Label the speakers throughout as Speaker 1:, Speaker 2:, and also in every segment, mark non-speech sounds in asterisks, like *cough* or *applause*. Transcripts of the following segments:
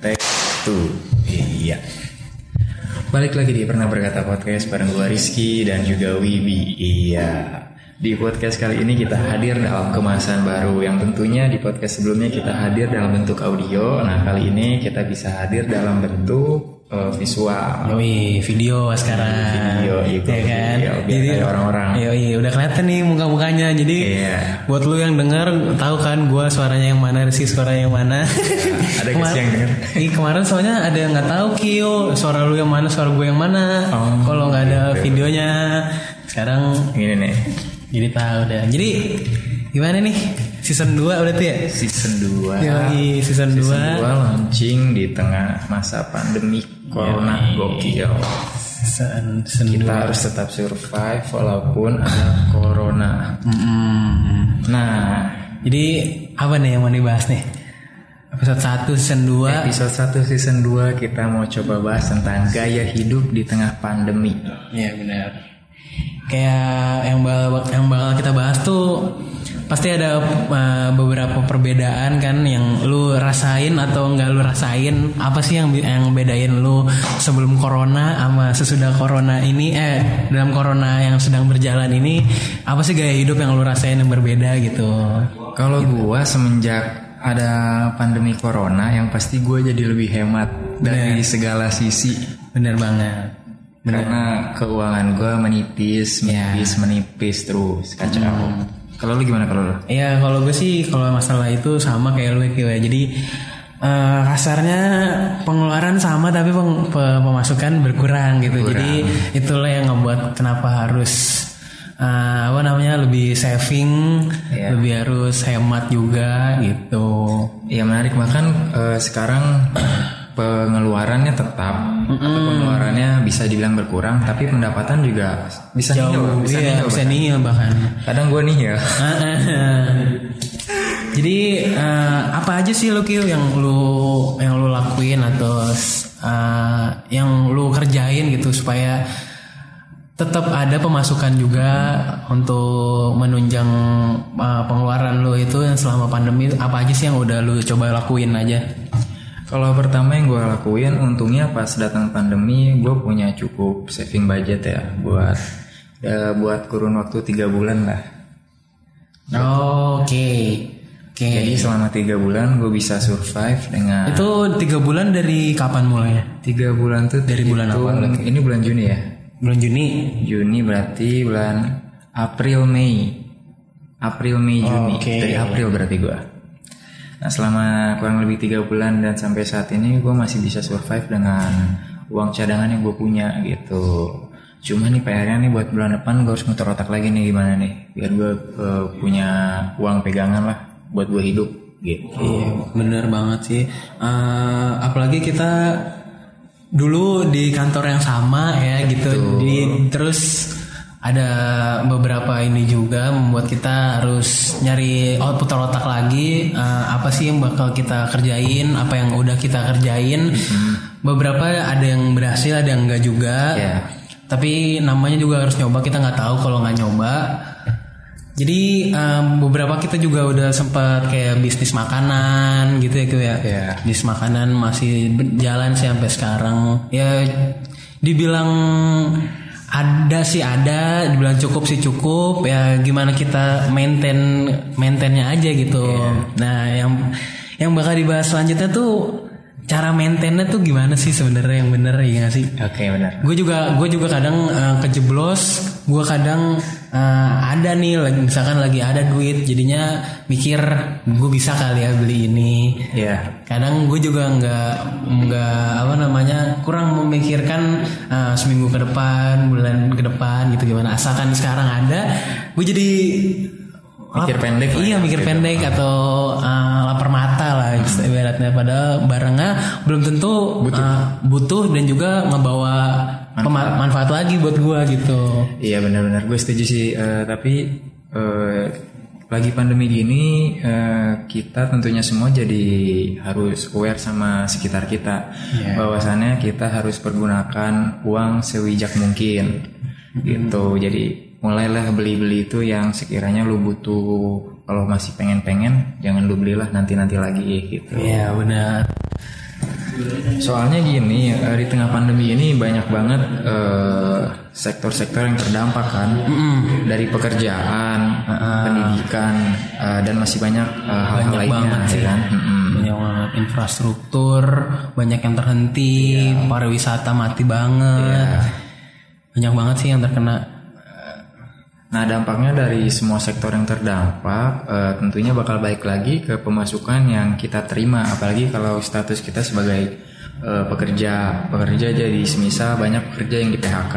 Speaker 1: Take two. Iya. Balik lagi di Pernah Berkata Podcast bareng gue Rizky dan juga Wibi. Iya. Di podcast kali ini kita hadir dalam kemasan baru yang tentunya di podcast sebelumnya kita hadir dalam bentuk audio. Nah kali ini kita bisa hadir dalam bentuk uh, visual.
Speaker 2: Yoi, video sekarang.
Speaker 1: Video, itu
Speaker 2: ya kan?
Speaker 1: video, biar kayak orang-orang.
Speaker 2: Yoi, udah kelihatan nih muka-mukanya. Jadi
Speaker 1: Iya.
Speaker 2: buat lu yang denger tahu kan gua suaranya yang mana, Rizky suaranya yang mana.
Speaker 1: Ada nggak sih yang denger?
Speaker 2: Iya, kemarin soalnya ada yang nggak tahu Kio, suara lu yang mana, suara gue yang mana.
Speaker 1: Oh,
Speaker 2: Kalau nggak ada videonya. Sekarang
Speaker 1: Ini nih
Speaker 2: jadi tahu deh. Jadi gimana nih? Season 2 berarti ya?
Speaker 1: season 2
Speaker 2: Yoi, season 2.
Speaker 1: Season 2 launching di tengah masa pandemi corona gokil.
Speaker 2: Season, season
Speaker 1: Kita harus tetap survive walaupun ada corona.
Speaker 2: Mm-mm.
Speaker 1: Nah,
Speaker 2: Jadi apa nih yang mau dibahas nih? Episode 1 season 2
Speaker 1: episode 1 season 2 kita mau coba bahas tentang gaya hidup di tengah pandemi.
Speaker 2: Iya benar. Kayak yang bakal, yang bakal kita bahas tuh pasti ada uh, beberapa perbedaan kan yang lu rasain atau nggak lu rasain. Apa sih yang yang bedain lu sebelum corona sama sesudah corona ini eh dalam corona yang sedang berjalan ini apa sih gaya hidup yang lu rasain yang berbeda gitu?
Speaker 1: Kalau gua semenjak ada pandemi corona yang pasti gue jadi lebih hemat dari segala sisi.
Speaker 2: Bener banget.
Speaker 1: Karena keuangan gue menipis,
Speaker 2: Ya.
Speaker 1: menipis, menipis terus kacau. Kalau lu gimana kalau lu?
Speaker 2: Iya kalau gue sih kalau masalah itu sama kayak lu ya. Jadi eh, kasarnya pengeluaran sama tapi peng- pe- pemasukan berkurang gitu. Jadi itulah yang ngebuat kenapa harus eh, apa namanya lebih saving,
Speaker 1: Iya.
Speaker 2: lebih harus hemat juga gitu.
Speaker 1: Ya menarik bahkan eh, sekarang pengeluarannya tetap atau pengeluarannya bisa dibilang berkurang tapi pendapatan juga bisa nihil, bisa
Speaker 2: iya,
Speaker 1: nihil
Speaker 2: bisa
Speaker 1: bahkan.
Speaker 2: nihil bahkan.
Speaker 1: Kadang gue nih ya. *laughs*
Speaker 2: Jadi eh, apa aja sih lu Kil yang lu yang lu lakuin atau eh, yang lu kerjain gitu supaya tetap ada pemasukan juga untuk menunjang eh, pengeluaran lu itu yang selama pandemi apa aja sih yang udah lu coba lakuin aja?
Speaker 1: Kalau pertama yang gue lakuin untungnya pas datang pandemi gue punya cukup saving budget ya buat ya, buat kurun waktu tiga bulan lah.
Speaker 2: Oke, oke.
Speaker 1: Jadi selama tiga bulan gue bisa survive dengan
Speaker 2: Itu tiga bulan dari kapan mulainya?
Speaker 1: tiga bulan tuh
Speaker 2: Dari bulan apa
Speaker 1: Ini bulan Juni ya.
Speaker 2: Bulan Juni.
Speaker 1: Juni berarti bulan April Mei. April Mei Juni.
Speaker 2: Oke.
Speaker 1: Dari April berarti gua. Nah selama kurang lebih tiga bulan dan sampai saat ini gue masih bisa survive dengan uang cadangan yang gue punya gitu. Cuma nih PR-nya nih buat bulan depan gue harus muter otak lagi nih gimana nih biar gue eh, punya uang pegangan lah buat gue hidup gitu.
Speaker 2: Iya, bener banget sih. Eh, apalagi kita dulu di kantor yang sama ya gitu. Di, terus ada beberapa ini juga membuat kita harus nyari output otak lagi. Eh, apa sih yang bakal kita kerjain? Apa yang udah kita kerjain? Beberapa ada yang berhasil, ada yang enggak juga.
Speaker 1: Iya.
Speaker 2: Tapi namanya juga harus nyoba. Kita nggak tahu kalau nggak nyoba. Jadi em, beberapa kita juga udah sempat kayak bisnis makanan gitu ya Kyo ya.
Speaker 1: Iya.
Speaker 2: Bisnis makanan masih berjalan sih sampai sekarang. Ya dibilang ada sih ada, dibilang cukup sih cukup. Ya gimana kita maintain maintainnya aja gitu. Nah yang yang bakal dibahas selanjutnya tuh cara maintainnya tuh gimana sih sebenarnya yang bener ya nggak sih?
Speaker 1: Oke benar.
Speaker 2: gue juga gue juga kadang eh, kejeblos gue kadang eh, ada nih lagi misalkan lagi ada duit jadinya mikir gue bisa kali ya beli ini
Speaker 1: Iya.
Speaker 2: kadang gue juga nggak nggak apa namanya kurang memikirkan eh, seminggu ke depan bulan ke depan gitu gimana asalkan sekarang ada gue jadi
Speaker 1: Mikir pendek
Speaker 2: iya
Speaker 1: ya,
Speaker 2: mikir pendek atau eh, lapar mata lah ibaratnya. Padahal barangnya belum tentu eh, butuh dan juga ngebawa pema- manfaat lagi buat gua gitu.
Speaker 1: Iya benar-benar. Gue setuju sih Eh, tapi eh, lagi pandemi gini eh, kita tentunya semua jadi harus aware sama sekitar kita. Bahwasannya kita harus pergunakan uang sewijak mungkin. Gitu. Jadi mulailah beli-beli itu yang sekiranya lu butuh. Kalau masih pengen-pengen jangan lu belilah nanti-nanti lagi gitu.
Speaker 2: Iya benar.
Speaker 1: Soalnya gini, di tengah pandemi ini banyak banget eh, sektor-sektor yang terdampak kan, dari pekerjaan, pendidikan, eh, dan masih banyak eh, hal-hal
Speaker 2: Banyak
Speaker 1: lainnya,
Speaker 2: banget sih.
Speaker 1: ya kan? Mm-mm.
Speaker 2: banyak banget. Infrastruktur banyak yang terhenti pariwisata mati banget. Banyak banget sih yang terkena
Speaker 1: Nah dampaknya dari semua sektor yang terdampak eh, tentunya bakal baik lagi ke pemasukan yang kita terima. Apalagi kalau status kita sebagai eh, pekerja pekerja jadi semisal banyak pekerja yang di PHK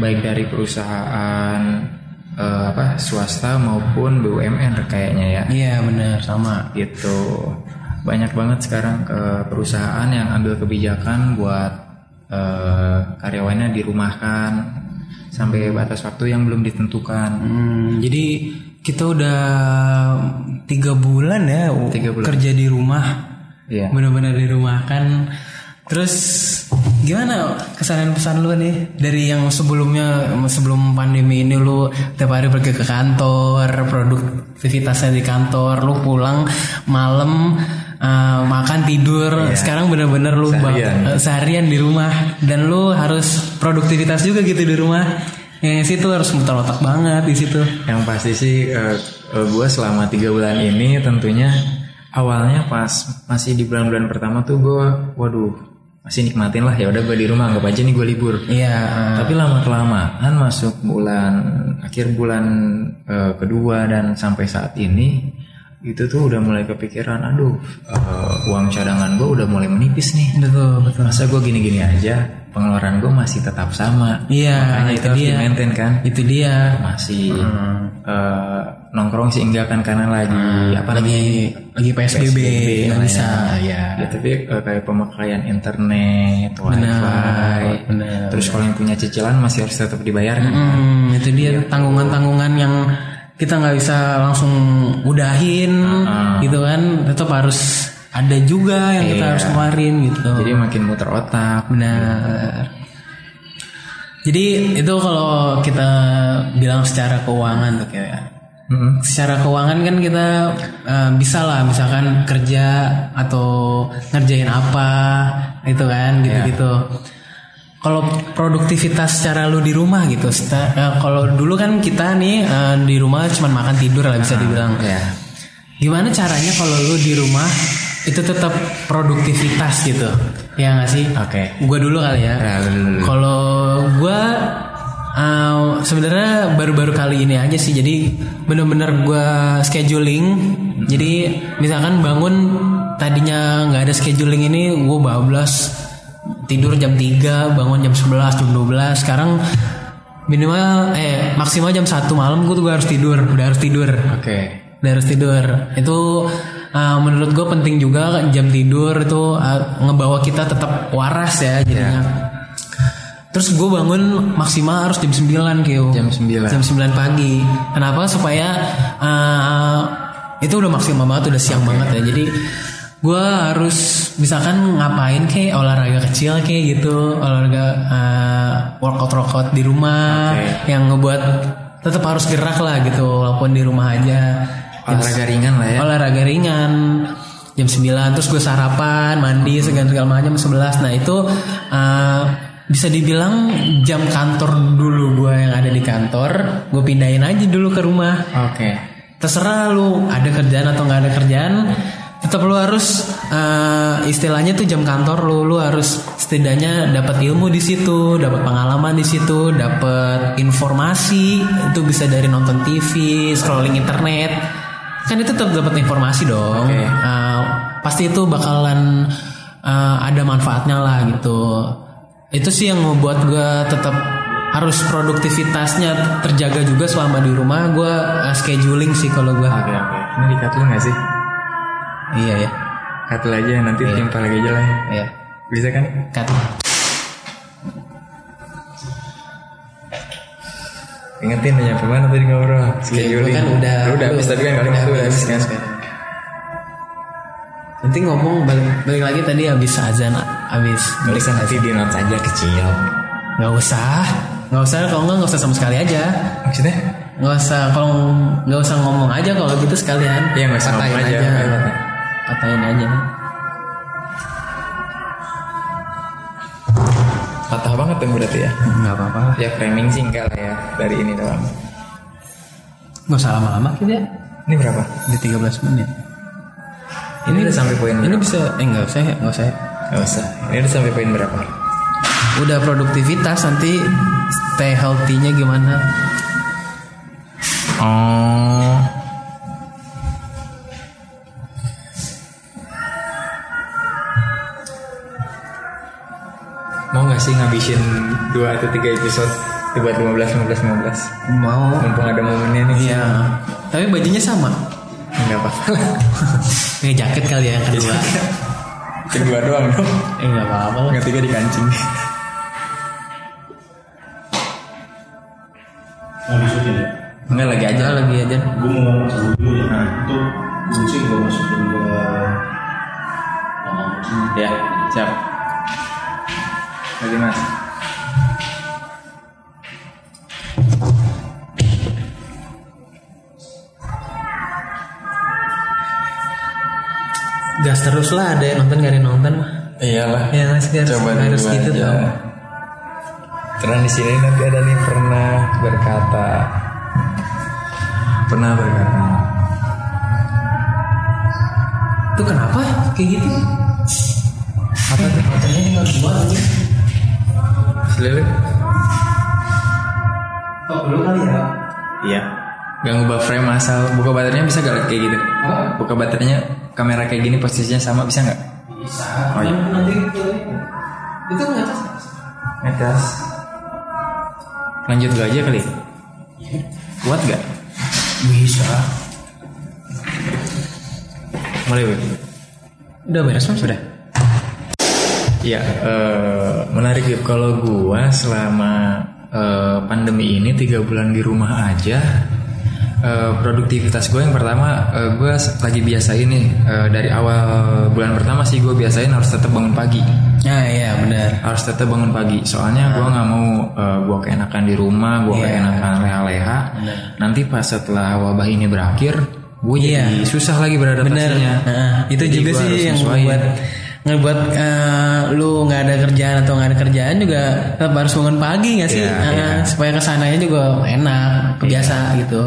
Speaker 1: baik dari perusahaan eh, apa swasta maupun BUMN kayaknya ya.
Speaker 2: Iya bener sama.
Speaker 1: Gitu. Banyak banget sekarang ke perusahaan yang ambil kebijakan buat karyawannya dirumahkan sampai batas waktu yang belum ditentukan.
Speaker 2: Hmm, jadi kita udah tiga bulan ya
Speaker 1: Tiga bulan.
Speaker 2: kerja di rumah.
Speaker 1: Iya.
Speaker 2: benar-benar di rumah kan terus gimana kesan pesan lu nih? Dari yang sebelumnya sebelum pandemi ini lu tiap hari pergi ke kantor produktivitasnya di kantor lu pulang malam eh, makan tidur. Sekarang bener-bener lu bak-
Speaker 1: Seharian.
Speaker 2: eh, seharian di rumah. Dan lu harus produktivitas juga gitu di rumah. Yang situ harus muter otak banget di situ.
Speaker 1: Yang pasti sih gue selama tiga bulan ini tentunya awalnya pas masih di bulan-bulan pertama tuh gue waduh masih nikmatin lah. Ya udah gue di rumah anggap aja nih gue libur.
Speaker 2: iya. Eh,
Speaker 1: Tapi lama kelamaan masuk bulan akhir bulan eh, kedua dan sampai saat ini itu tuh udah mulai kepikiran aduh eh, uang cadangan gue udah mulai menipis nih.
Speaker 2: betul betul.
Speaker 1: Masa gue gini-gini aja pengeluaran gue masih tetap sama.
Speaker 2: iya
Speaker 1: Makanya itu
Speaker 2: dia.
Speaker 1: di maintain kan.
Speaker 2: itu dia.
Speaker 1: Masih eh, nongkrong sih enggak kan karena lagi. Apa
Speaker 2: lagi lagi PSBB
Speaker 1: namanya.
Speaker 2: bisa.
Speaker 1: Ya tapi eh, kayak pemakaian internet wifi.
Speaker 2: benar.
Speaker 1: terus kalau yang punya cicilan masih harus tetap dibayar kan?
Speaker 2: Hmm, itu dia tanggungan-tanggungan yang kita nggak bisa langsung udahin gitu kan tetap harus ada juga yang kita
Speaker 1: Iya.
Speaker 2: harus keluarin gitu
Speaker 1: jadi makin muter otak
Speaker 2: benar jadi itu kalau kita bilang secara keuangan tuh kayak
Speaker 1: Mm-mm.
Speaker 2: secara keuangan kan kita eh, bisa lah misalkan kerja atau ngerjain apa itu kan gitu-gitu. Kalau produktivitas secara lu di rumah gitu, eh, kalau dulu kan kita nih eh, di rumah cuma makan tidur lah bisa dibilang.
Speaker 1: ya
Speaker 2: Gimana caranya kalau lu di rumah itu tetap produktivitas gitu? Ya nggak sih?
Speaker 1: oke
Speaker 2: Gue dulu kali ya.
Speaker 1: Dulu.
Speaker 2: Kalau gue uh, sebenarnya baru-baru kali ini aja sih. Jadi bener-bener gue scheduling. Jadi misalkan bangun tadinya nggak ada scheduling ini gue bablas tidur jam 3 bangun jam 11 jam 12 sekarang minimal eh maksimal jam 1 malam gue tuh harus tidur udah harus tidur.
Speaker 1: Oke.
Speaker 2: Udah harus tidur. Itu uh, menurut gue penting juga jam tidur itu uh, ngebawa kita tetap waras ya jadinya. Terus gue bangun maksimal harus jam 9 Kyo
Speaker 1: Jam 9.
Speaker 2: jam 9 pagi. Kenapa? Supaya uh, itu udah maksimal banget udah siang banget ya. Jadi gue harus misalkan ngapain kayak olahraga kecil kayak gitu olahraga uh, workout workout di rumah
Speaker 1: Oke.
Speaker 2: yang ngebuat tetap harus gerak lah gitu walaupun di rumah aja.
Speaker 1: Olahraga ringan lah ya.
Speaker 2: olahraga ringan. Jam 9 terus gue sarapan mandi segala segala macam 11 nah itu uh, bisa dibilang jam kantor dulu gue yang ada di kantor gue pindahin aja dulu ke rumah.
Speaker 1: Oke.
Speaker 2: Terserah lu ada kerjaan atau nggak ada kerjaan tetap lu harus uh, istilahnya tuh jam kantor lu lu harus setidaknya dapat ilmu di situ dapat pengalaman di situ dapat informasi itu bisa dari nonton TV scrolling internet. Kan itu tetap dapat informasi dong.
Speaker 1: Oke.
Speaker 2: Uh, pasti itu bakalan uh, ada manfaatnya lah gitu. Itu sih yang membuat gue tetap harus produktivitasnya terjaga juga selama di rumah. Gue uh, scheduling sih kalau gue
Speaker 1: oke oke. Ini dikat lu nggak sih
Speaker 2: iya ya.
Speaker 1: Cut aja nanti timpal lagi aja lah
Speaker 2: iya.
Speaker 1: Bisa kan?
Speaker 2: Cut
Speaker 1: ingetin aja nyampe mana tadi ngobrol? Scheduling
Speaker 2: kan udah
Speaker 1: Lu udah habis tapi kan kali udah habis kan?
Speaker 2: nanti ngomong balik, balik lagi tadi habis azan habis
Speaker 1: Gak usah nanti di notes aja kecil.
Speaker 2: Nggak usah. Nggak usah kalau nggak nggak usah sama sekali aja.
Speaker 1: Maksudnya?
Speaker 2: nggak usah kalau nggak usah ngomong aja kalau gitu sekalian.
Speaker 1: Iya, nggak usah ngomong aja.
Speaker 2: Katain aja.
Speaker 1: Patah banget dong berarti ya?
Speaker 2: Nggak apa-apa.
Speaker 1: Ya framing sih enggak lah ya dari ini doang.
Speaker 2: Nggak usah lama-lama kita.
Speaker 1: Ini berapa?
Speaker 2: Di 13 menit.
Speaker 1: Ini udah sampai poin
Speaker 2: ini
Speaker 1: berapa?
Speaker 2: bisa eh nggak usah ya nggak usah. Ya.
Speaker 1: Nggak usah. Ini udah sampai poin berapa?
Speaker 2: Udah produktivitas nanti stay healthy-nya gimana?
Speaker 1: Oh mau nggak sih ngabisin dua atau tiga episode? Buat 15 15 15
Speaker 2: mau.
Speaker 1: Mumpung ada momennya nih.
Speaker 2: Iya. Tapi bajunya sama?
Speaker 1: Nggak apa-apa. *laughs*
Speaker 2: Ini jaket kali ya yang kedua.
Speaker 1: Kedua doang dong.
Speaker 2: Eh nggak apa-apa lah.
Speaker 1: Yang ketiga di kancing.
Speaker 3: Habis syuting ya?
Speaker 1: Enggak lagi aja.
Speaker 2: Lagi aja.
Speaker 3: Gue mau masuk dulu ya. Itu musik gue masukin ke
Speaker 1: ya siap lagi mas
Speaker 2: gas terus lah ada yang nonton gak ada yang nonton mah.
Speaker 1: Iyalah.
Speaker 2: Ya harus,
Speaker 1: coba
Speaker 2: harus gitu
Speaker 1: aja.
Speaker 2: tau
Speaker 1: Terus di sini nanti ada nih pernah berkata. Pernah berkata.
Speaker 2: Itu kenapa? Kayak gitu.
Speaker 1: Apa tuh?
Speaker 2: Katanya tinggal dua aja
Speaker 1: Selilit
Speaker 2: kok belum kali ya?
Speaker 1: Iya. Gak ngubah frame asal buka baterainya bisa gak kayak gitu? Buka baterainya kamera kayak gini posisinya sama bisa nggak?
Speaker 2: Bisa.
Speaker 1: Oh, iya.
Speaker 2: nanti itu itu nggak tahu
Speaker 1: ngetes lanjut gak aja kali. Kuat gak
Speaker 2: bisa.
Speaker 1: Mulai
Speaker 2: udah beres mas?
Speaker 1: Sudah. Ya, eh, menarik ya kalau gua selama eh, pandemi ini tiga bulan di rumah aja. eh, produktivitas gue yang pertama eh, gue lagi biasain nih eh, dari awal bulan pertama sih gue biasain harus tetap bangun pagi
Speaker 2: nah iya benar
Speaker 1: harus tetap bangun pagi soalnya gue nggak mau eh, gue keenakan di rumah gue
Speaker 2: Iya.
Speaker 1: keenakan leha-leha nanti pas setelah wabah ini berakhir gue jadi
Speaker 2: Iya.
Speaker 1: susah lagi beradaptasinya
Speaker 2: Nah, itu
Speaker 1: Jadi
Speaker 2: juga sih yang
Speaker 1: nyesuaiin.
Speaker 2: Ngebuat eh, lu nggak ada kerjaan atau nggak ada kerjaan juga tetap harus bangun pagi nggak sih?
Speaker 1: Iya,
Speaker 2: Nah,
Speaker 1: iya.
Speaker 2: supaya ke sananya juga enak kebiasa gitu.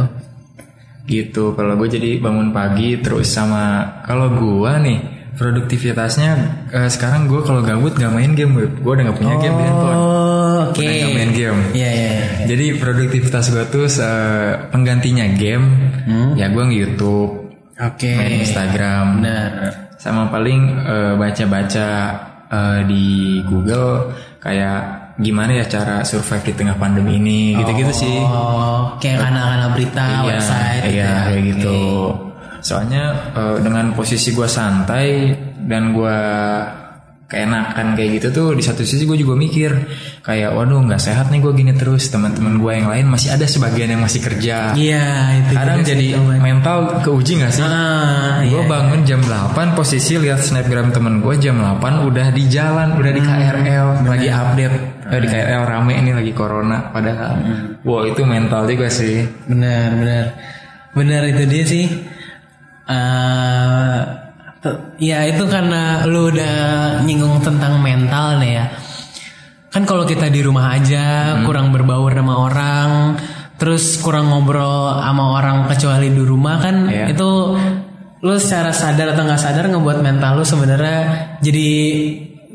Speaker 1: Gitu kalau gue jadi bangun pagi terus sama kalau gue nih produktivitasnya eh, sekarang gue kalau gabut gak main game gue gue udah gak punya game di handphone.
Speaker 2: Oh oke.
Speaker 1: Udah nggak main game.
Speaker 2: iya iya iya.
Speaker 1: jadi produktivitas gue tuh eh, penggantinya game. Ya gue nge-youtube
Speaker 2: oke.
Speaker 1: main Instagram.
Speaker 2: Benar
Speaker 1: sama paling eh, baca-baca eh, di Google kayak gimana ya cara survive di tengah pandemi ini gitu-gitu sih.
Speaker 2: oh kayak kana-kana berita
Speaker 1: iya,
Speaker 2: website gitu
Speaker 1: iya
Speaker 2: ya.
Speaker 1: kayak gitu. Soalnya eh, dengan posisi gue santai dan gue keenakan kayak gitu tuh di satu sisi gue juga mikir kayak waduh nggak sehat nih gue gini terus teman-teman gue yang lain masih ada sebagian yang masih kerja.
Speaker 2: Iya itu
Speaker 1: kadang
Speaker 2: sih,
Speaker 1: jadi
Speaker 2: coba.
Speaker 1: mental keuji nggak sih?
Speaker 2: Ah
Speaker 1: gue
Speaker 2: iya.
Speaker 1: bangun jam 8 posisi lihat snapgram temen gue jam 8 udah di jalan udah di KRL lagi update. Eh, di KRL rame ini lagi corona padahal wow itu mental juga sih.
Speaker 2: Benar benar benar itu dia sih. Te- ya itu karena lu udah nyinggung tentang mental nih ya kan kalau kita di rumah aja kurang berbaur sama orang terus kurang ngobrol sama orang kecuali di rumah kan
Speaker 1: Iya.
Speaker 2: itu lu secara sadar atau nggak sadar ngebuat mental lu sebenarnya jadi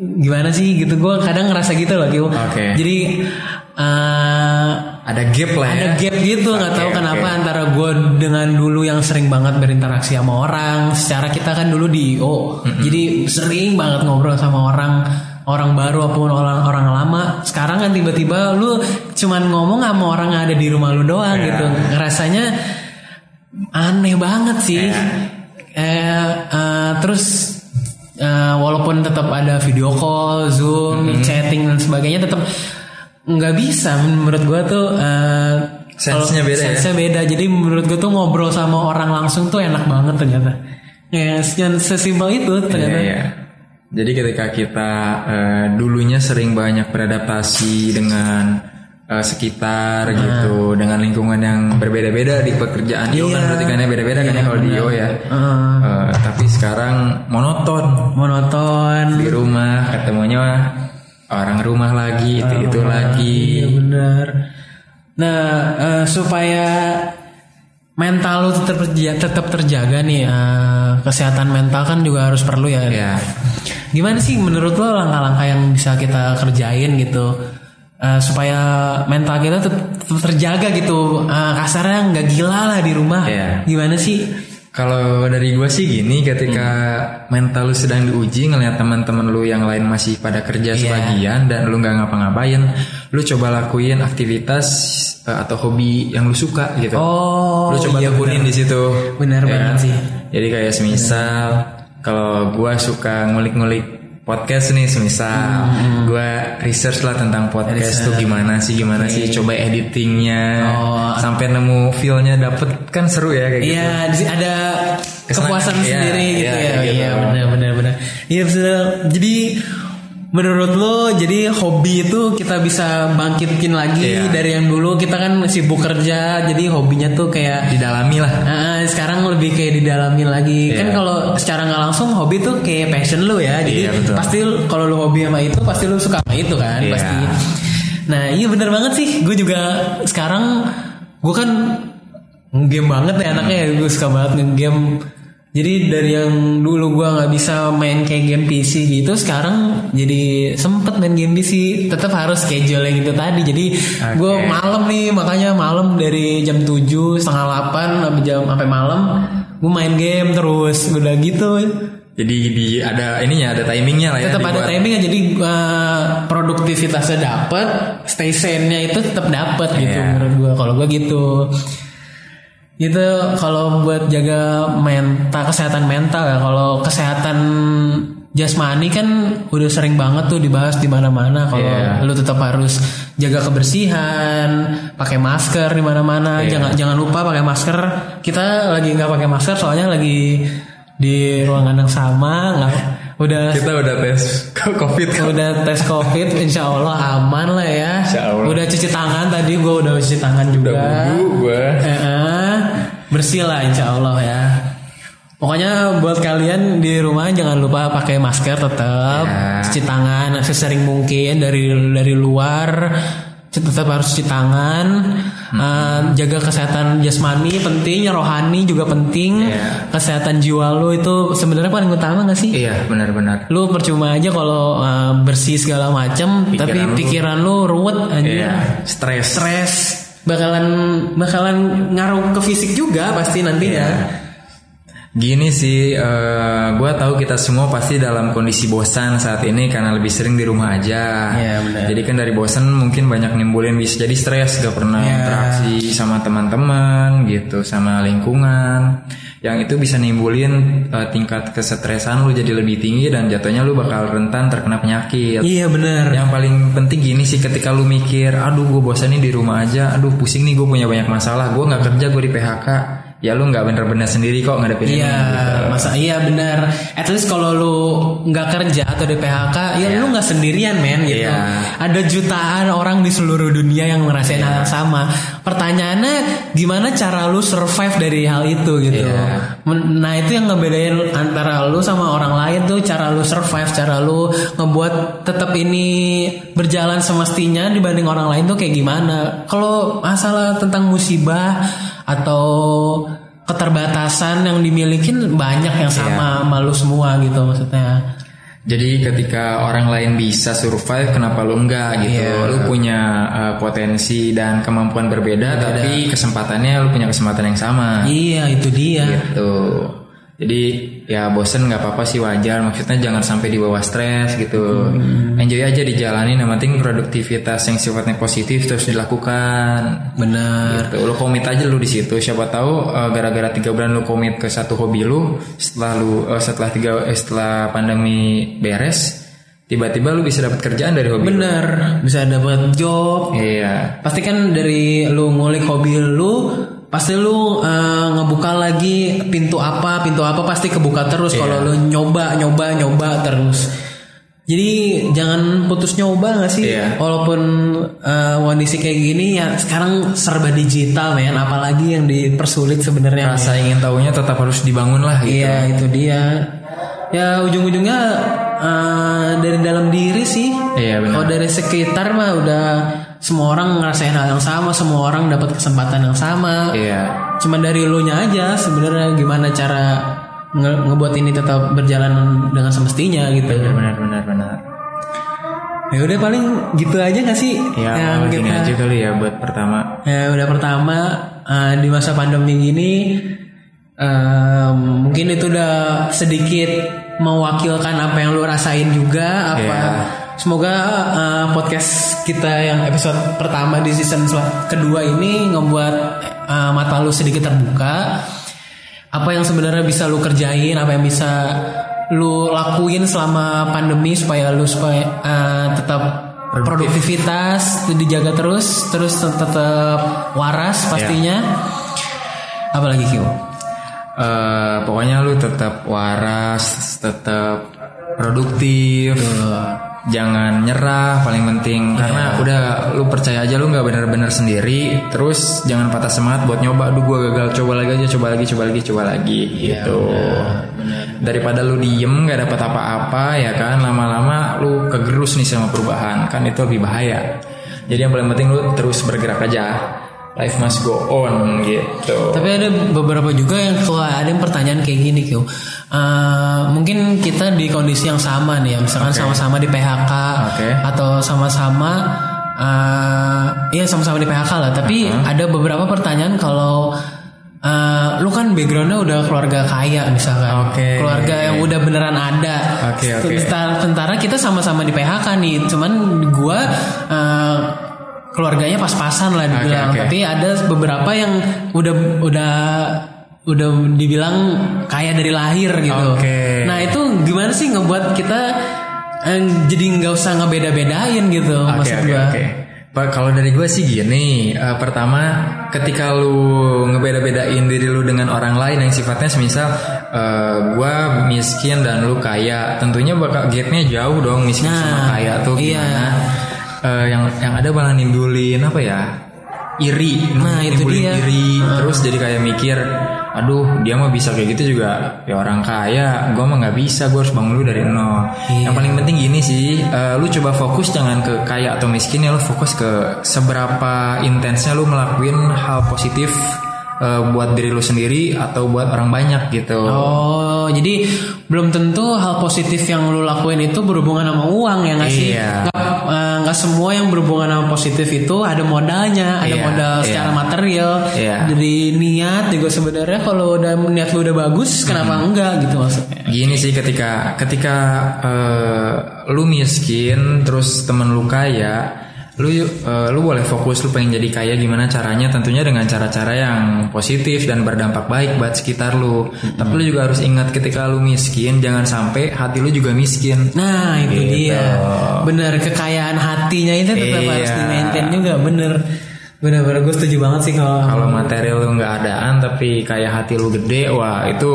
Speaker 2: gimana sih gitu gue kadang ngerasa gitu loh.
Speaker 1: Oke.
Speaker 2: jadi eh,
Speaker 1: ada gap lah ya.
Speaker 2: ada gap gitu nggak tahu
Speaker 1: Oke,
Speaker 2: kenapa
Speaker 1: oke.
Speaker 2: antara gue dengan dulu yang sering banget berinteraksi sama orang. Secara kita kan dulu di IO jadi sering banget ngobrol sama orang orang baru ataupun orang orang lama. Sekarang kan tiba-tiba lu cuman ngomong sama orang yang ada di rumah lu doang
Speaker 1: Iya.
Speaker 2: gitu. Rasanya aneh banget sih.
Speaker 1: Iya.
Speaker 2: eh, eh, terus eh, walaupun tetap ada video call zoom chatting dan sebagainya tetap nggak bisa menurut gua tuh eh,
Speaker 1: Sense-nya
Speaker 2: kalau-
Speaker 1: beda ya?
Speaker 2: sense-nya beda jadi menurut gua tuh ngobrol sama orang langsung tuh enak banget ternyata ya yang sesimpel itu ternyata
Speaker 1: Iya, iya. Jadi ketika kita eh, dulunya sering banyak beradaptasi dengan eh, sekitar gitu, dengan lingkungan yang berbeda-beda di pekerjaan Io kan
Speaker 2: Iya.
Speaker 1: berarti kan ya beda-beda kan ya kalau di Io ya.
Speaker 2: Heeh.
Speaker 1: Eh, tapi sekarang monoton
Speaker 2: monoton
Speaker 1: di rumah ketemunya orang rumah lagi itu itu lagi
Speaker 2: Iya benar. Nah eh, supaya mental lu tetap terjaga, tetap terjaga nih eh, kesehatan mental kan juga harus perlu ya.
Speaker 1: ya
Speaker 2: Gimana sih menurut lo langkah-langkah yang bisa kita kerjain gitu eh, supaya mental kita tetap, terjaga gitu Eh, kasarnya nggak gila lah di rumah.
Speaker 1: Iya.
Speaker 2: Gimana sih?
Speaker 1: Kalau dari gue sih gini, ketika mental lu sedang diuji ngelihat teman-teman lu yang lain masih pada kerja
Speaker 2: Iya.
Speaker 1: sebagian dan lu nggak ngapa-ngapain, lu coba lakuin aktivitas eh, atau hobi yang lu suka gitu.
Speaker 2: Oh,
Speaker 1: lu coba
Speaker 2: iya
Speaker 1: tekunin di situ.
Speaker 2: Benar
Speaker 1: Ya
Speaker 2: banget sih.
Speaker 1: Jadi kayak semisal kalau gua suka ngulik-ngulik podcast nih semisal
Speaker 2: Hmm,
Speaker 1: gua research lah tentang podcast tuh gimana sih gimana sih coba editingnya
Speaker 2: Oh.
Speaker 1: sampai nemu feel-nya dapet kan seru ya kayak gitu.
Speaker 2: Iya, di sini ada kepuasan
Speaker 1: Iya,
Speaker 2: sendiri gitu
Speaker 1: iya,
Speaker 2: ya.
Speaker 1: gitu.
Speaker 2: Iya, benar benar benar. Iya, benar. Jadi menurut lo jadi hobi itu kita bisa bangkitin lagi
Speaker 1: Iya.
Speaker 2: dari yang dulu kita kan sibuk kerja jadi hobinya tuh kayak
Speaker 1: didalami lah
Speaker 2: Ah, sekarang lebih kayak didalamin lagi kan
Speaker 1: Iya.
Speaker 2: kalau secara nggak langsung hobi tuh kayak passion lu ya jadi
Speaker 1: Iya, betul.
Speaker 2: pasti kalau lu hobi sama itu pasti lu suka sama itu kan
Speaker 1: Iya.
Speaker 2: pasti nah iya bener banget sih gue juga sekarang gue kan game banget ya anaknya ya gue suka banget nge-game jadi dari yang dulu gue nggak bisa main kayak game PC gitu sekarang jadi sempet main game PC tetap harus schedule yang itu tadi. Jadi gue
Speaker 1: Oke.
Speaker 2: malam nih makanya malam dari jam 7 setengah 8 sampai jam sampai malam gue main game terus. Udah gitu.
Speaker 1: Jadi di ada ininya ada timingnya lah ya
Speaker 2: tetap ada timingnya jadi uh, produktivitasnya dapet stay sane-nya itu tetap dapet gitu
Speaker 1: Iya.
Speaker 2: menurut gue kalau gue gitu itu kalau buat jaga mental kesehatan mental ya. Kalau kesehatan jasmani kan udah sering banget tuh dibahas di mana-mana. Kalau
Speaker 1: Iya.
Speaker 2: lu tetap harus jaga kebersihan pakai masker di mana-mana.
Speaker 1: Iya.
Speaker 2: jangan jangan lupa pakai masker. Kita lagi nggak pakai masker soalnya lagi di ruangan yang sama nggak *laughs* udah
Speaker 1: kita udah tes *laughs* covid. Kan
Speaker 2: udah tes covid insya Allah aman lah ya.
Speaker 1: Insya Allah.
Speaker 2: udah cuci tangan tadi gue udah cuci tangan juga.
Speaker 1: udah bubu gua.
Speaker 2: Eh, eh, bersih lah insya Allah ya. Pokoknya buat kalian di rumah jangan lupa pakai masker tetap
Speaker 1: Ya.
Speaker 2: cuci tangan sesering mungkin dari dari luar. Tetap harus cuci tangan. Eh, jaga kesehatan jasmani penting rohani juga penting.
Speaker 1: Iya.
Speaker 2: kesehatan jiwa lo itu sebenarnya paling utama gak sih?
Speaker 1: Iya benar-benar.
Speaker 2: Lu percuma aja kalau uh, bersih segala macam tapi
Speaker 1: Pikiran lu-
Speaker 2: lu ruwet aja
Speaker 1: iya stres.
Speaker 2: Stres bakalan bakalan ngaruh ke fisik juga pasti nantinya
Speaker 1: Iya. Gini sih, gue tahu kita semua pasti dalam kondisi bosan saat ini karena lebih sering di rumah aja.
Speaker 2: Iya, benar.
Speaker 1: Jadi kan dari bosan mungkin banyak nimbulin bisa jadi stres, gak pernah
Speaker 2: Iya.
Speaker 1: interaksi sama teman-teman gitu, sama lingkungan. Yang itu bisa nimbulin eh, tingkat kesetresan lu jadi lebih tinggi dan jatuhnya lu bakal rentan terkena penyakit.
Speaker 2: iya bener
Speaker 1: Yang paling penting gini sih ketika lu mikir, aduh gue bosan nih di rumah aja, aduh pusing nih gue punya banyak masalah, gue nggak kerja gue di PHK, ya lu nggak bener-bener sendiri kok ngadepin ini.
Speaker 2: Iya,
Speaker 1: gitu.
Speaker 2: masa iya benar. At least kalau lu nggak kerja atau di PHK, ya lu nggak sendirian men gitu.
Speaker 1: Iya.
Speaker 2: Ada jutaan orang di seluruh dunia yang ngerasain hal yang sama. Pertanyaannya, gimana cara lu survive dari hal itu gitu?
Speaker 1: Iya.
Speaker 2: Men- Nah itu yang ngebedain antara lu sama orang lain tuh cara lu survive, cara lu ngebuat tetap ini berjalan semestinya dibanding orang lain tuh kayak gimana? Kalau masalah tentang musibah atau keterbatasan yang dimiliki banyak yang sama sama lu semua gitu maksudnya.
Speaker 1: Jadi ketika orang lain bisa survive, kenapa lu enggak gitu?
Speaker 2: Iya.
Speaker 1: Lu punya uh, potensi dan kemampuan berbeda, tapi kesempatannya lu punya kesempatan yang sama.
Speaker 2: Iya itu dia.
Speaker 1: gitu jadi ya bosen nggak apa-apa sih wajar maksudnya jangan sampai dibawa stres gitu enjoy aja dijalani yang penting produktivitas yang sifatnya positif terus dilakukan
Speaker 2: Bener.
Speaker 1: gitu lu komit aja lu di situ siapa tahu eh, gara-gara tiga bulan lu komit ke satu hobi lu setelah lu eh, setelah tiga eh, setelah pandemi beres tiba-tiba lu bisa dapat kerjaan dari hobi lu.
Speaker 2: Bener. Bisa dapat job.
Speaker 1: iya
Speaker 2: Pasti kan dari lu ngulik hobi lu pasti lu eh, ngebuka lagi pintu apa pintu apa pasti kebuka terus kalau lu nyoba nyoba nyoba terus jadi jangan putus nyoba gak sih
Speaker 1: Iya.
Speaker 2: walaupun eh, kondisi kayak gini ya sekarang serba digital men apalagi yang dipersulit sebenarnya
Speaker 1: rasa ingin tahunya tetap harus dibangun lah gitu
Speaker 2: Iya itu dia. ya ujung-ujungnya eh, dari dalam diri sih.
Speaker 1: Iya, benar.
Speaker 2: Kalau dari sekitar mah udah semua orang ngerasain hal yang sama, semua orang dapat kesempatan yang sama.
Speaker 1: Iya.
Speaker 2: Cuma dari lu nya aja sebenarnya gimana cara nge- ngebuat ini tetap berjalan dengan semestinya gitu.
Speaker 1: Benar benar benar.
Speaker 2: Ya udah paling gitu aja gak sih?
Speaker 1: Ya,
Speaker 2: yang
Speaker 1: gini
Speaker 2: kita
Speaker 1: aja kali ya buat pertama.
Speaker 2: Ya udah pertama eh, di masa pandemi gini eh, mungkin itu udah sedikit mewakilkan apa yang lu rasain juga apa
Speaker 1: Iya.
Speaker 2: Semoga eh, podcast kita yang episode pertama di season kedua ini ngebuat eh, mata lu sedikit terbuka. Apa yang sebenarnya bisa lu kerjain apa yang bisa lu lakuin selama pandemi supaya lu supaya eh, tetap produktivitas dijaga terus terus tetap waras pastinya. Apalagi Kyo
Speaker 1: Eh, pokoknya lu tetap waras, tetap produktif, jangan nyerah paling penting. Karena udah lu percaya aja lu nggak bener-bener sendiri, terus jangan patah semangat buat nyoba, aduh gua gagal, coba lagi aja, coba lagi, coba lagi, coba lagi, gitu. Daripada lu diem nggak dapat apa-apa ya kan, lama-lama lu kegerus nih sama perubahan, kan itu lebih bahaya. Jadi yang paling penting lu terus bergerak aja. Life must go on gitu.
Speaker 2: Tapi ada beberapa juga yang kalau ada yang pertanyaan kayak gini Kyo. Eh, Mungkin kita di kondisi yang sama nih ya Misalkan sama-sama di PHK
Speaker 1: Oke.
Speaker 2: Atau sama-sama eh Iya sama-sama di PHK lah Tapi ada beberapa pertanyaan kalau eh, Lu kan backgroundnya udah keluarga kaya misalkan
Speaker 1: Oke.
Speaker 2: Keluarga yang udah beneran ada
Speaker 1: oke.
Speaker 2: Sementara sementara kita sama-sama di PHK nih Cuman gua eh, keluarganya pas-pasan lah dibilang
Speaker 1: oke.
Speaker 2: tapi ada beberapa yang udah udah udah dibilang kaya dari lahir gitu.
Speaker 1: Oke.
Speaker 2: Nah itu gimana sih ngebuat kita eh, jadi nggak usah ngebeda-bedain gitu
Speaker 1: Oke
Speaker 2: maksud
Speaker 1: oke
Speaker 2: gua.
Speaker 1: oke. Pak kalau dari gue sih gini, eh, pertama ketika lu ngebeda-bedain diri lu dengan orang lain yang sifatnya semisal eh, gue miskin dan lu kaya, tentunya bakal gapnya jauh dong miskin
Speaker 2: Nah,
Speaker 1: sama kaya tuh
Speaker 2: iya.
Speaker 1: gimana? Eh, yang yang ada malah nimbulin apa ya? Iri,
Speaker 2: Nah, itu dia.
Speaker 1: iri, terus jadi kayak mikir, aduh dia mah bisa kayak gitu juga, ya orang kaya, gue mah nggak bisa, gue harus bangun dulu dari nol.
Speaker 2: Iya.
Speaker 1: Yang paling penting gini sih, eh, lu coba fokus jangan ke kaya atau miskin ya, lu fokus ke seberapa intensnya lu ngelakuin hal positif eh, buat diri lu sendiri atau buat orang banyak gitu.
Speaker 2: Oh, jadi belum tentu hal positif yang lu lakuin itu berhubungan sama uang ya nggak sih?
Speaker 1: Iya.
Speaker 2: Nggak, eh, nggak semua yang berhubungan sama positif itu ada modalnya, ada
Speaker 1: Iya,
Speaker 2: modal
Speaker 1: iya.
Speaker 2: secara material.
Speaker 1: Iya.
Speaker 2: Jadi niat juga sebenarnya kalau udah niat lu udah bagus, kenapa enggak gitu maksudnya?
Speaker 1: Gini sih ketika ketika eh, lu miskin terus temen lu kaya, lu eh, lu boleh fokus lu pengen jadi kaya gimana caranya tentunya dengan cara-cara yang positif dan berdampak baik buat sekitar lu. Tapi lu juga harus ingat ketika lu miskin jangan sampai hati lu juga miskin.
Speaker 2: Nah itu
Speaker 1: Gitu.
Speaker 2: dia, bener kekayaan hatinya itu tetap
Speaker 1: Iya.
Speaker 2: harus di maintain juga, bener. Bener-bener gue setuju banget sih kalau
Speaker 1: Kalau material lu nggak adaan tapi kayak hati lu gede, wah itu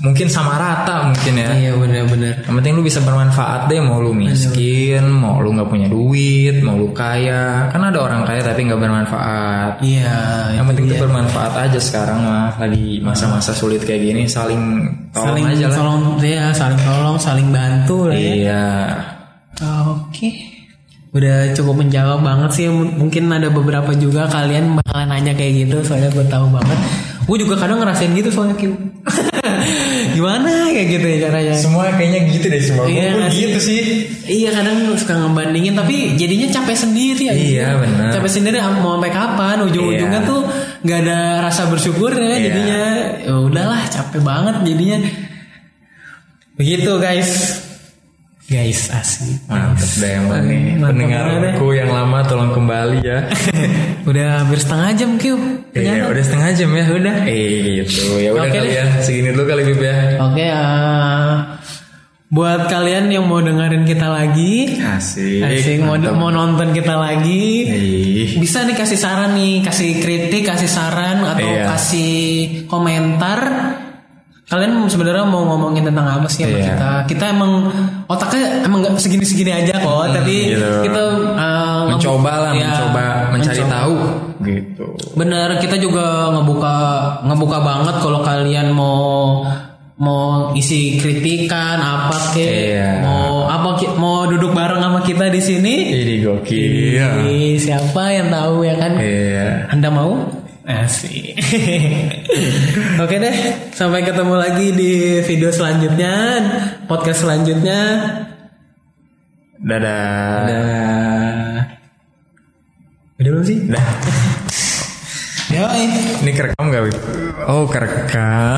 Speaker 1: mungkin sama rata mungkin ya.
Speaker 2: Iya bener-bener.
Speaker 1: Yang penting lu bisa bermanfaat deh mau lu miskin, mau lu nggak punya duit, mau lu kaya. Kan ada orang kaya tapi nggak bermanfaat.
Speaker 2: Iya.
Speaker 1: Yang penting
Speaker 2: dia.
Speaker 1: tuh bermanfaat aja sekarang mah lagi masa-masa sulit kayak gini saling tolong
Speaker 2: saling
Speaker 1: aja lah.
Speaker 2: tolong ya saling tolong saling bantu lah ya.
Speaker 1: Iya.
Speaker 2: Oke. Udah cukup menjawab banget sih. Mungkin ada beberapa juga kalian bakalan nanya kayak gitu soalnya gue tahu banget. Gue juga kadang ngerasain gitu soalnya Kim. *laughs* *laughs* Gimana kayak gitu ya caranya?
Speaker 1: Semua kayaknya gitu deh semua.
Speaker 2: Iya sih?
Speaker 1: gitu sih.
Speaker 2: Iya kadang suka ngebandingin tapi jadinya capek sendiri aja.
Speaker 1: Iya, benar.
Speaker 2: Capek sendiri mau sampai kapan? Ujung-ujungnya
Speaker 1: Iya.
Speaker 2: tuh nggak ada rasa bersyukur ya
Speaker 1: Iya.
Speaker 2: jadinya. Ya udahlah capek banget jadinya. Begitu guys. Guys asli.
Speaker 1: Mantap deh emang nih. Pendengarku yang lama tolong kembali ya. *laughs*
Speaker 2: Udah hampir setengah jam Q.
Speaker 1: Iya, udah setengah jam ya. Udah. Eh, gitu. Ya udah
Speaker 2: Oke
Speaker 1: kali ya. Segini dulu kali Bib ya.
Speaker 2: Oke, eh, buat kalian yang mau dengerin kita lagi,
Speaker 1: Asik.
Speaker 2: asik mau, mau nonton kita lagi,
Speaker 1: Ih.
Speaker 2: bisa nih kasih saran nih, kasih kritik, kasih saran atau
Speaker 1: Iya.
Speaker 2: kasih komentar. Kalian sebenarnya mau ngomongin tentang apa sih sama
Speaker 1: Iya.
Speaker 2: kita? Kita emang otaknya emang nggak segini-segini aja kok, tapi
Speaker 1: gitu.
Speaker 2: kita eh,
Speaker 1: mencoba lah,
Speaker 2: ya,
Speaker 1: mencoba mencari
Speaker 2: mencoba.
Speaker 1: tahu gitu.
Speaker 2: Bener, kita juga ngebuka ngebuka banget kalau kalian mau mau isi kritikan apa ke
Speaker 1: Iya.
Speaker 2: mau apa ki- mau duduk bareng sama kita di sini
Speaker 1: Ini gokil.
Speaker 2: Siapa yang tahu ya kan
Speaker 1: Iya.
Speaker 2: anda mau Asik. *laughs* Oke deh, sampai ketemu lagi di video selanjutnya, podcast selanjutnya.
Speaker 1: Dadah.
Speaker 2: Dah. Udah belum sih?
Speaker 1: Dah. *laughs*
Speaker 2: Yoi.
Speaker 1: Ini kerekam gak? Oh kerekam.